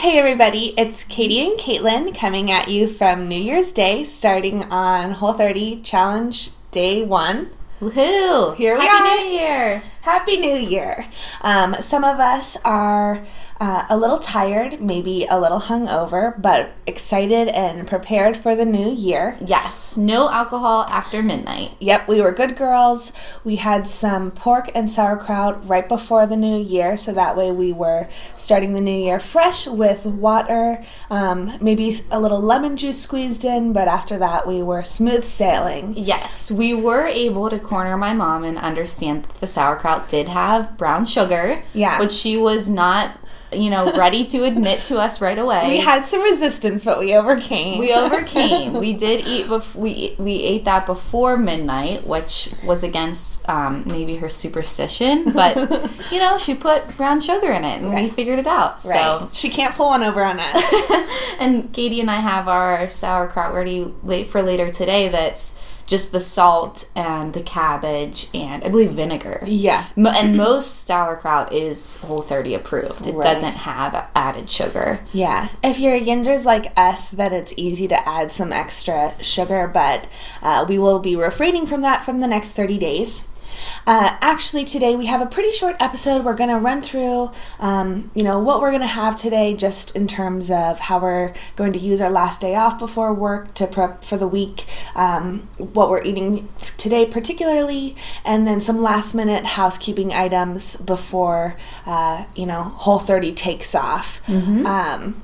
Hey everybody, it's Katie and Caitlin coming at you from New Year's Day, starting on Whole 30 Challenge Day 1. Woohoo! Here we Happy are. New Year! Happy New Year! Um, some of us are uh, a little tired, maybe a little hungover, but excited and prepared for the new year. Yes, no alcohol after midnight. Yep, we were good girls. We had some pork and sauerkraut right before the new year, so that way we were starting the new year fresh with water, um, maybe a little lemon juice squeezed in, but after that we were smooth sailing. Yes, we were able to corner my mom and understand that the sauerkraut did have brown sugar. Yeah. Which she was not, you know, ready to admit to us right away. We had some resistance, but we overcame. we overcame. we did eat bef- we we ate that before midnight, which was against um, maybe her superstition, but you know she put brown sugar in it, and we figured it out. Right. So she can't pull one over on us. and Katie and I have our sauerkraut ready late for later today. That's just the salt and the cabbage and I believe vinegar. yeah. And most sauerkraut is Whole 30 approved. It Right. doesn't have added sugar. Yeah, if you're a yinzers like us, then it's easy to add some extra sugar, but uh, we will be refraining from that from the next 30 days. Uh, actually, today we have a pretty short episode. We're going to run through, um, you know, what we're going to have today, just in terms of how we're going to use our last day off before work to prep for the week, um, what we're eating today particularly, and then some last minute housekeeping items before, uh, you know, Whole 30 takes off. Um,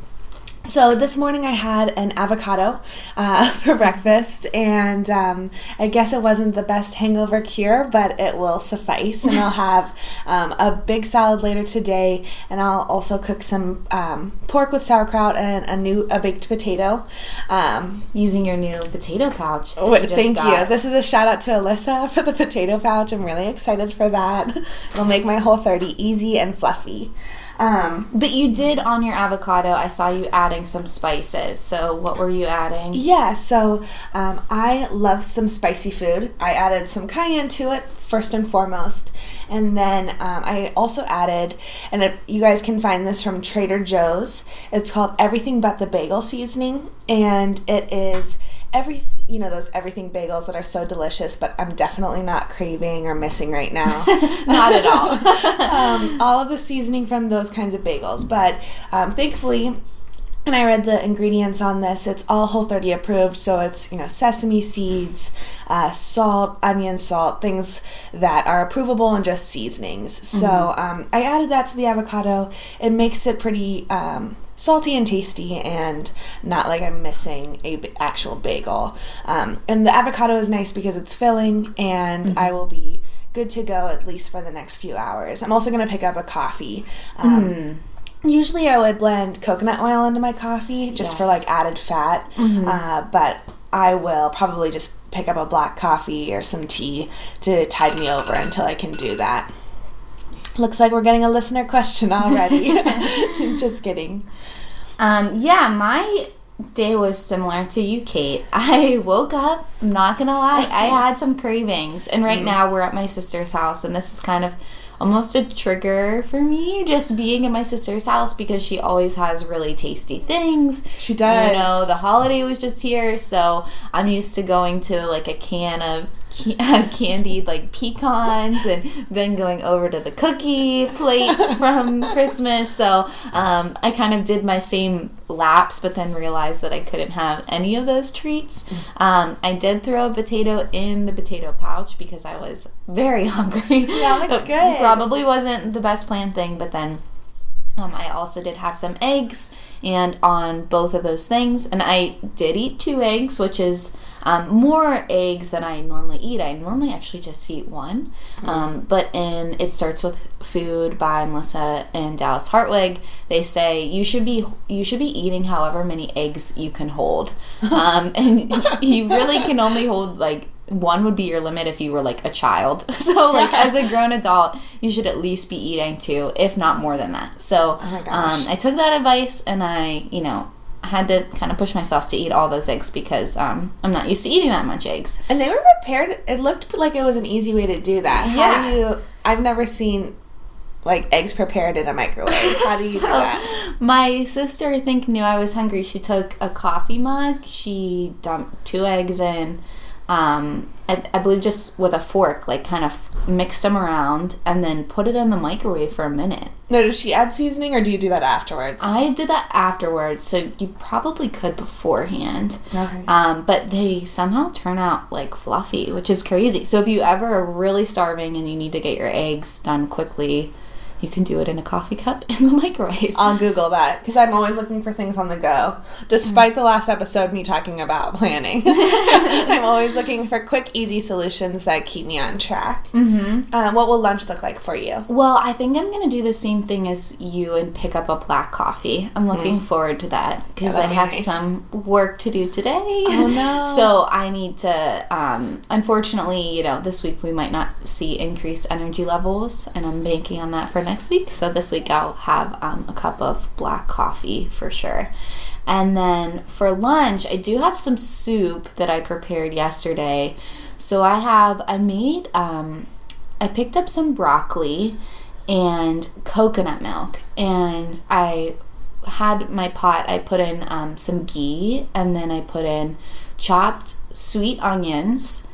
so this morning I had an avocado uh, for breakfast, and um, I guess it wasn't the best hangover cure, but it will suffice. And I'll have um, a big salad later today, and I'll also cook some um, pork with sauerkraut and a new a baked potato. Um, Using your new potato pouch. Wait, just thank you. This is a shout out to Alyssa for the potato pouch. I'm really excited for that. It'll make my whole 30 easy and fluffy. Um, But you did on your avocado, I saw you adding some spices. So what were you adding? Yeah, so um, I love some spicy food. I added some cayenne to it first and foremost, and then um, I also added, and it, you guys can find this from Trader Joe's. It's called Everything But the Bagel Seasoning, and it is every you know those everything bagels that are so delicious, but I'm definitely not craving or missing right now. Not at all. um, all of the seasoning from those kinds of bagels. But um, thankfully, and I read the ingredients on this. It's all Whole 30 approved, so it's you know sesame seeds, uh, salt, onion salt, things that are approvable and just seasonings. So um, I added that to the avocado. It makes it pretty um, salty and tasty, and not like I'm missing a b- actual bagel. Um, and the avocado is nice because it's filling, and I will be good to go at least for the next few hours. I'm also going to pick up a coffee. Um, Usually, I would blend coconut oil into my coffee just for like added fat, uh, but I will probably just pick up a black coffee or some tea to tide me over until I can do that. Looks like we're getting a listener question already. just kidding. Um, yeah, my day was similar to you, Kate. I woke up, I'm not gonna lie, I had some cravings. And right now we're at my sister's house, and this is kind of almost a trigger for me just being at my sister's house because she always has really tasty things. She does. You know, the holiday was just here, so I'm used to going to like a can of candied like pecans and then going over to the cookie plate from Christmas. So um, I kind of did my same laps, but then realized that I couldn't have any of those treats. Um, I did throw a potato in the potato pouch because I was very hungry. That looks good. Probably wasn't the best planned thing, but then um, I also did have some eggs, and on both of those things, and I did eat two eggs, which is um, more eggs than I normally eat. I normally actually just eat one, um, but in It Starts with Food by Melissa and Dallas Hartwig, they say you should be you should be eating however many eggs you can hold, um, and you really can only hold like one would be your limit if you were like a child. So like as a grown adult, you should at least be eating two, if not more than that. So Oh um, I took that advice and I, you know, had to kind of push myself to eat all those eggs because um, I'm not used to eating that much eggs. And they were prepared. It looked like it was an easy way to do that. How Yeah. do you? I've never seen like eggs prepared in a microwave. How do you So, do that? My sister, I think, knew I was hungry. She took a coffee mug. She dumped two eggs in. Um, I, I believe just with a fork, like kind of mixed them around, and then put it in the microwave for a minute. No, does she add seasoning or do you do that afterwards? I did that afterwards, so you probably could beforehand. Okay. Um, but they somehow turn out like fluffy, which is crazy. So if you ever are really starving and you need to get your eggs done quickly, you can do it in a coffee cup in the microwave. I'll Google that because I'm always looking for things on the go. Despite the last episode, me talking about planning, I'm always looking for quick, easy solutions that keep me on track. Mm-hmm. Um, what will lunch look like for you? Well, I think I'm gonna do the same thing as you and pick up a black coffee. I'm looking forward to that because Yeah, I have nice. some work to do today. Oh, no. so I need to. Um, unfortunately, you know, this week we might not see increased energy levels, and I'm banking on that for next week. So this week I'll have um, a cup of black coffee for sure. And then for lunch, I do have some soup that I prepared yesterday. So I have I made um, I picked up some broccoli and coconut milk, and I had my pot. I put in um, some ghee, and then I put in chopped sweet onions,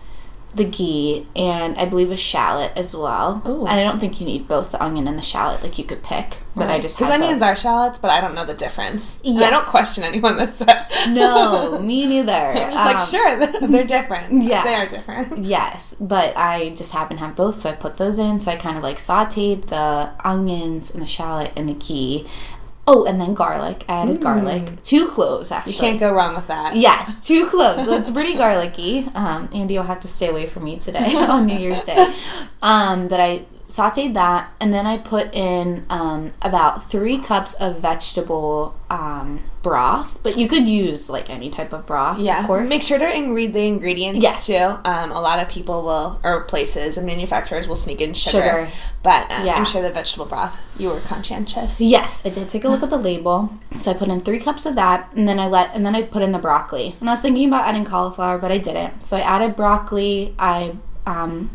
the ghee, and I believe a shallot as well. Ooh. And I don't think you need both the onion and the shallot. Like you could pick, but I just because onions both. are shallots, but I don't know the difference. And Yeah. I don't question anyone that said no, me neither. I'm just like Um, sure they're different. yeah. they are different. Yes, but I just happen to have both, so I put those in. So I kind of like sauteed the onions and the shallot and the ghee. Oh, and then garlic. I added garlic. Two cloves, actually. You can't go wrong with that. Yes, two cloves. So it's pretty garlicky. Um, Andy will have to stay away from me today on New Year's Day. Um, but I sauteed that, and then I put in um, about three cups of vegetable um, broth. But you could use like any type of broth, Yeah, of course. make sure to read the ingredients Yes. too. Um, a lot of people will, or places and manufacturers will sneak in sugar, Sugar. but uh, Yeah. I'm sure the vegetable broth. You were conscientious. Yes, I did take a look at the label. So I put in three cups of that, and then I let, and then I put in the broccoli. And I was thinking about adding cauliflower, but I didn't. So I added broccoli. I um,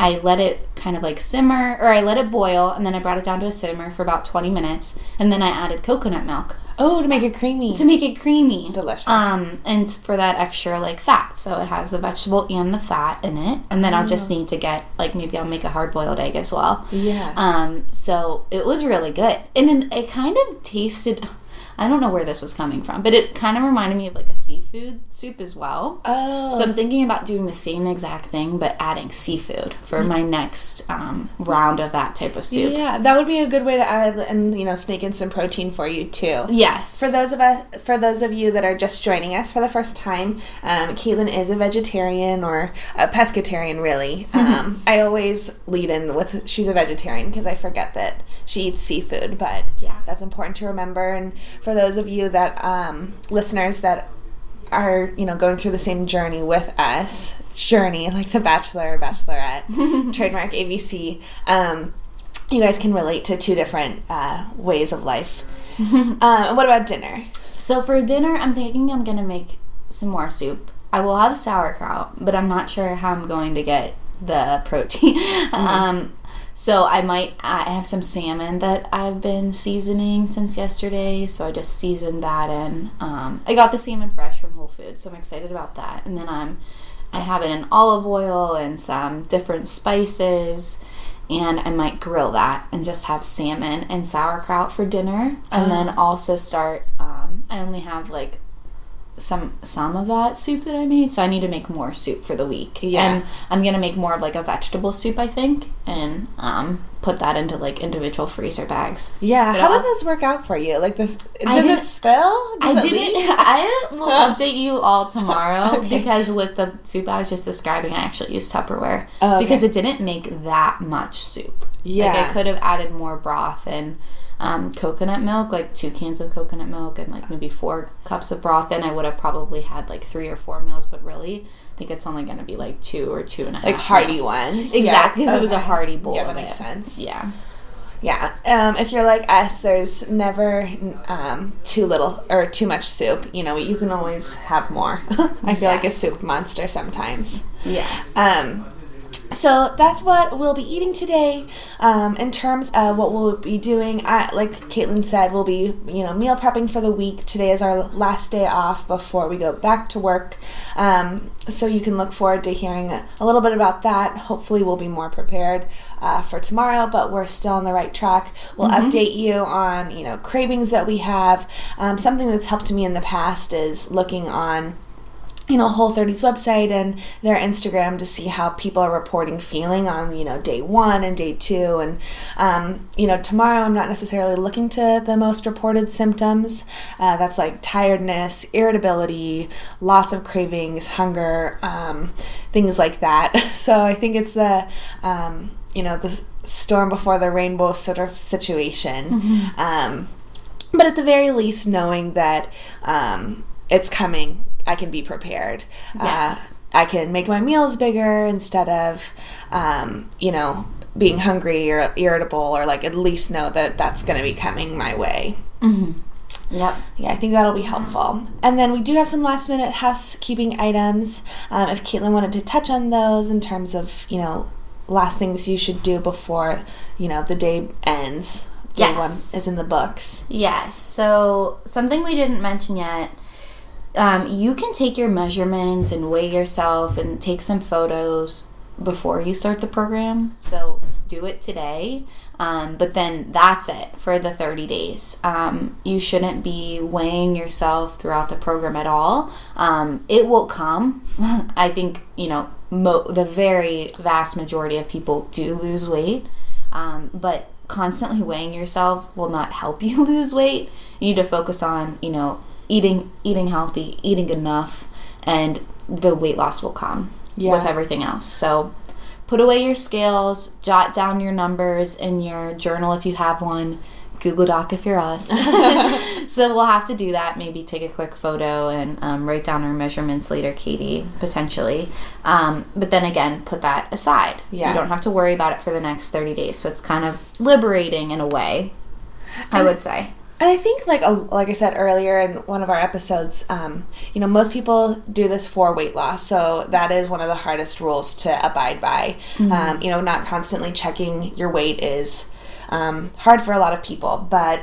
I let it kind of like simmer, or I let it boil, and then I brought it down to a simmer for about twenty minutes, and then I added coconut milk Oh, to make it creamy. to make it creamy, Delicious. Um, and for that extra like fat, so it has the vegetable and the fat in it, and then I'll just need to get like maybe I'll make a hard boiled egg as well. yeah. Um, so it was really good. And then it kind of tasted I don't know where this was coming from, but it kind of reminded me of like a seafood soup as well. oh, So I'm thinking about doing the same exact thing, but adding seafood for my next um, round of that type of soup. yeah. That would be a good way to add and you know sneak in some protein for you too. Yes. For those of us, for those of you that are just joining us for the first time, um, Caitlin is a vegetarian or a pescatarian. Really, um, I always lead in with she's a vegetarian because I forget that she eats seafood, but Yeah. that's important to remember. And for those of you that um, listeners that are you know going through the same journey with us, journey like the Bachelor or Bachelorette, trademark ABC. Um, you guys can relate to two different uh, ways of life. um, what about dinner? So for dinner, I'm thinking I'm gonna make some more soup. I will have sauerkraut, but I'm not sure how I'm going to get the protein. um, so I might. I have some salmon that I've been seasoning since yesterday, so I just seasoned that in. Um, I got the salmon fresh from Whole Foods, so I'm excited about that. And then I'm, I have it in olive oil and some different spices. And I might grill that and just have salmon and sauerkraut for dinner, and then also start. Um, I only have like some some of that soup that I made, so I need to make more soup for the week. Yeah. and I'm gonna make more of like a vegetable soup, I think, and um, put that into like individual freezer bags. Yeah, how Yeah. did this work out for you? Like the does it spill? Does I it didn't. leak? I will update you all tomorrow Okay. because with the soup I was just describing, I actually used Tupperware Oh, okay. because it didn't make that much soup. like Yeah. I could have added more broth and um, coconut milk, like two cans of coconut milk and like maybe four cups of broth. Then I would have probably had like three or four meals. But really, I think it's only going to be like two or two and a half. Like hearty meals. ones. Exactly, because Yeah, it was a hearty bowl. Yeah, that makes it. sense. Yeah. Yeah. Um, if you're like us, there's never um, too little or too much soup. You know, you can always have more. I feel like a soup monster sometimes. Yes. Um, so that's what we'll be eating today. Um, in terms of what we'll be doing, I, like Caitlin said, we'll be you know meal prepping for the week. Today is our last day off before we go back to work. Um, so you can look forward to hearing a, little bit about that. Hopefully, we'll be more prepared uh, for tomorrow, but we're still on the right track. We'll mm-hmm. update you on you know cravings that we have. Um, something that's helped me in the past is looking on you know whole 30's website and their instagram to see how people are reporting feeling on you know day one and day two. And um, you know tomorrow i'm not necessarily looking to the most reported symptoms. Uh, that's like tiredness irritability lots of cravings hunger um, things like that. So i think it's the um, you know the storm before the rainbow sort of situation. Mm-hmm. Um, but at the very least knowing that um, it's coming I can be prepared. Uh, yes. Uh, I can make my meals bigger instead of, um, you know, being hungry or irritable, or like at least know that that's going to be coming my way. Mm-hmm. Yep. Yeah, I think that'll be helpful. And then we do have some last minute housekeeping items. Um, if Caitlin wanted to touch on those in terms of, you know, last things you should do before, you know, the day ends. Day yes. one is in the books. Yes. So something we didn't mention yet um, you can take your measurements and weigh yourself and take some photos before you start the program. So do it today. Um, but then that's it for the 30 days. Um, you shouldn't be weighing yourself throughout the program at all. Um, it will come. I think, you know, mo- the very vast majority of people do lose weight. Um, but constantly weighing yourself will not help you lose weight. You need to focus on, you know, eating eating healthy, eating enough, and the weight loss will come yeah. with everything else. So put away your scales, jot down your numbers in your journal if you have one. Google Doc if you're us. so we'll have to do that. Maybe take a quick photo and um, write down our measurements later, Katie, potentially. Um, but then again, put that aside. Yeah. You don't have to worry about it for the next 30 days. So it's kind of liberating in a way, I would say. And I think, like like I said earlier in one of our episodes, um, you know, most people do this for weight loss, so that is one of the hardest rules to abide by. Mm-hmm. Um, you know, not constantly checking your weight is um, hard for a lot of people, but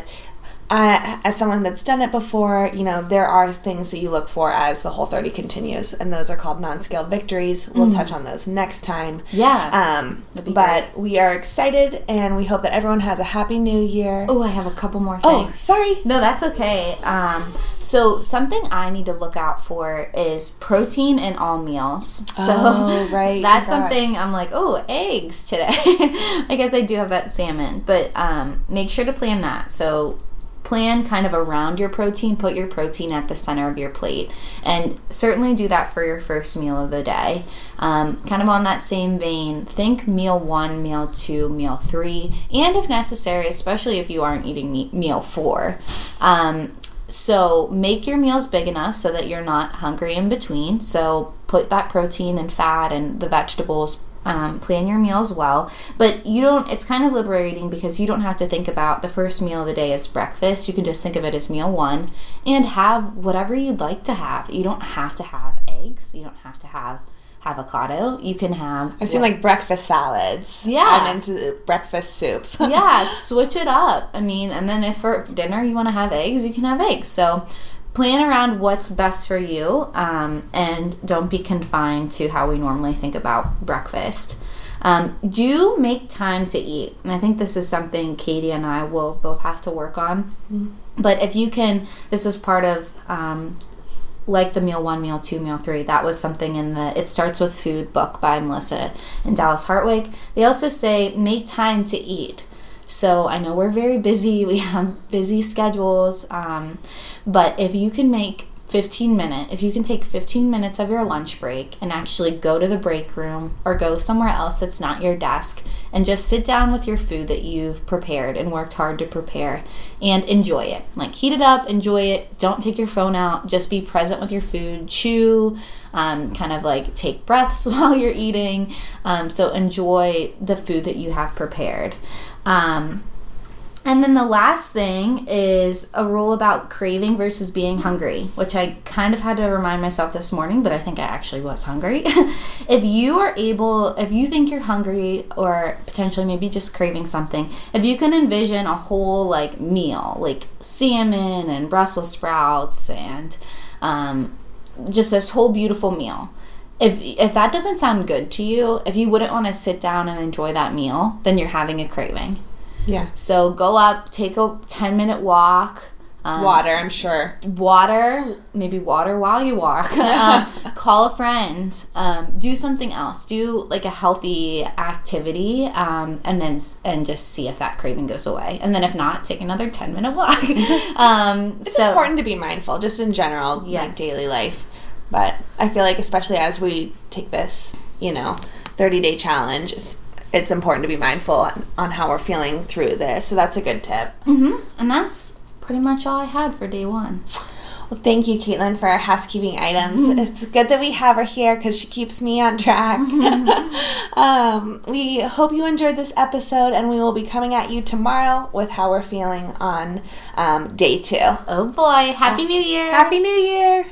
uh, as someone that's done it before, you know, there are things that you look for as the whole 30 continues, and those are called non scale victories. We'll mm. touch on those next time. Yeah. Um, but great. we are excited, and we hope that everyone has a happy new year. Oh, I have a couple more oh, things. Oh, sorry. No, that's okay. Um, so, something I need to look out for is protein in all meals. So, oh, right. that's something I'm like, oh, eggs today. I guess I do have that salmon, but um, make sure to plan that. So, plan kind of around your protein, put your protein at the center of your plate. And certainly do that for your first meal of the day. Um, kind of on that same vein, think meal one, meal two, meal three, and if necessary, especially if you aren't eating me- meal four. Um, so make your meals big enough so that you're not hungry in between. So put that protein and fat and the vegetables um, plan your meals well but you don't it's kind of liberating because you don't have to think about the first meal of the day as breakfast you can just think of it as meal one and have whatever you'd like to have you don't have to have eggs you don't have to have avocado. You can have. I've seen like breakfast salads. Yeah. I'm into breakfast soups. yeah, switch it up. I mean, and then if for dinner you want to have eggs, you can have eggs. So plan around what's best for you um, and don't be confined to how we normally think about breakfast. Um, do make time to eat. And I think this is something Katie and I will both have to work on. Mm-hmm. But if you can, this is part of um, like the meal one, meal two, meal three. That was something in the It Starts with Food book by Melissa and Dallas Hartwig. They also say make time to eat. So I know we're very busy, we have busy schedules, um, but if you can make 15 minute if you can take 15 minutes of your lunch break and actually go to the break room or go somewhere else that's not your desk and just sit down with your food that you've prepared and worked hard to prepare and enjoy it. Like heat it up, enjoy it. Don't take your phone out. Just be present with your food. Chew, um, kind of like take breaths while you're eating. Um, so enjoy the food that you have prepared. Um, And then the last thing is a rule about craving versus being hungry, which I kind of had to remind myself this morning, but I think I actually was hungry. if you are able, if you think you're hungry or potentially maybe just craving something, if you can envision a whole like meal, like salmon and Brussels sprouts and um, just this whole beautiful meal. If, if that doesn't sound good to you, if you wouldn't want to sit down and enjoy that meal, then you're having a craving. Yeah. So go up, take a 10 minute walk. Um, Water, I'm sure. Water, maybe water while you walk. um, call a friend. Um, do something else. Do like a healthy activity, um, and then and just see if that craving goes away. And then if not, take another ten minute walk. um, It's so important to be mindful, just in general, like daily life. But I feel like, especially as we take this, you know, 30 day challenge, it's, it's important to be mindful on, on how we're feeling through this. So that's a good tip. mhm. and that's pretty much all I had for day one. Well, thank you, Caitlin, for our housekeeping items. It's good that we have her here because she keeps me on track. um, we hope you enjoyed this episode, and we will be coming at you tomorrow with how we're feeling on um, day two. Oh boy! Happy New Year! Happy New Year!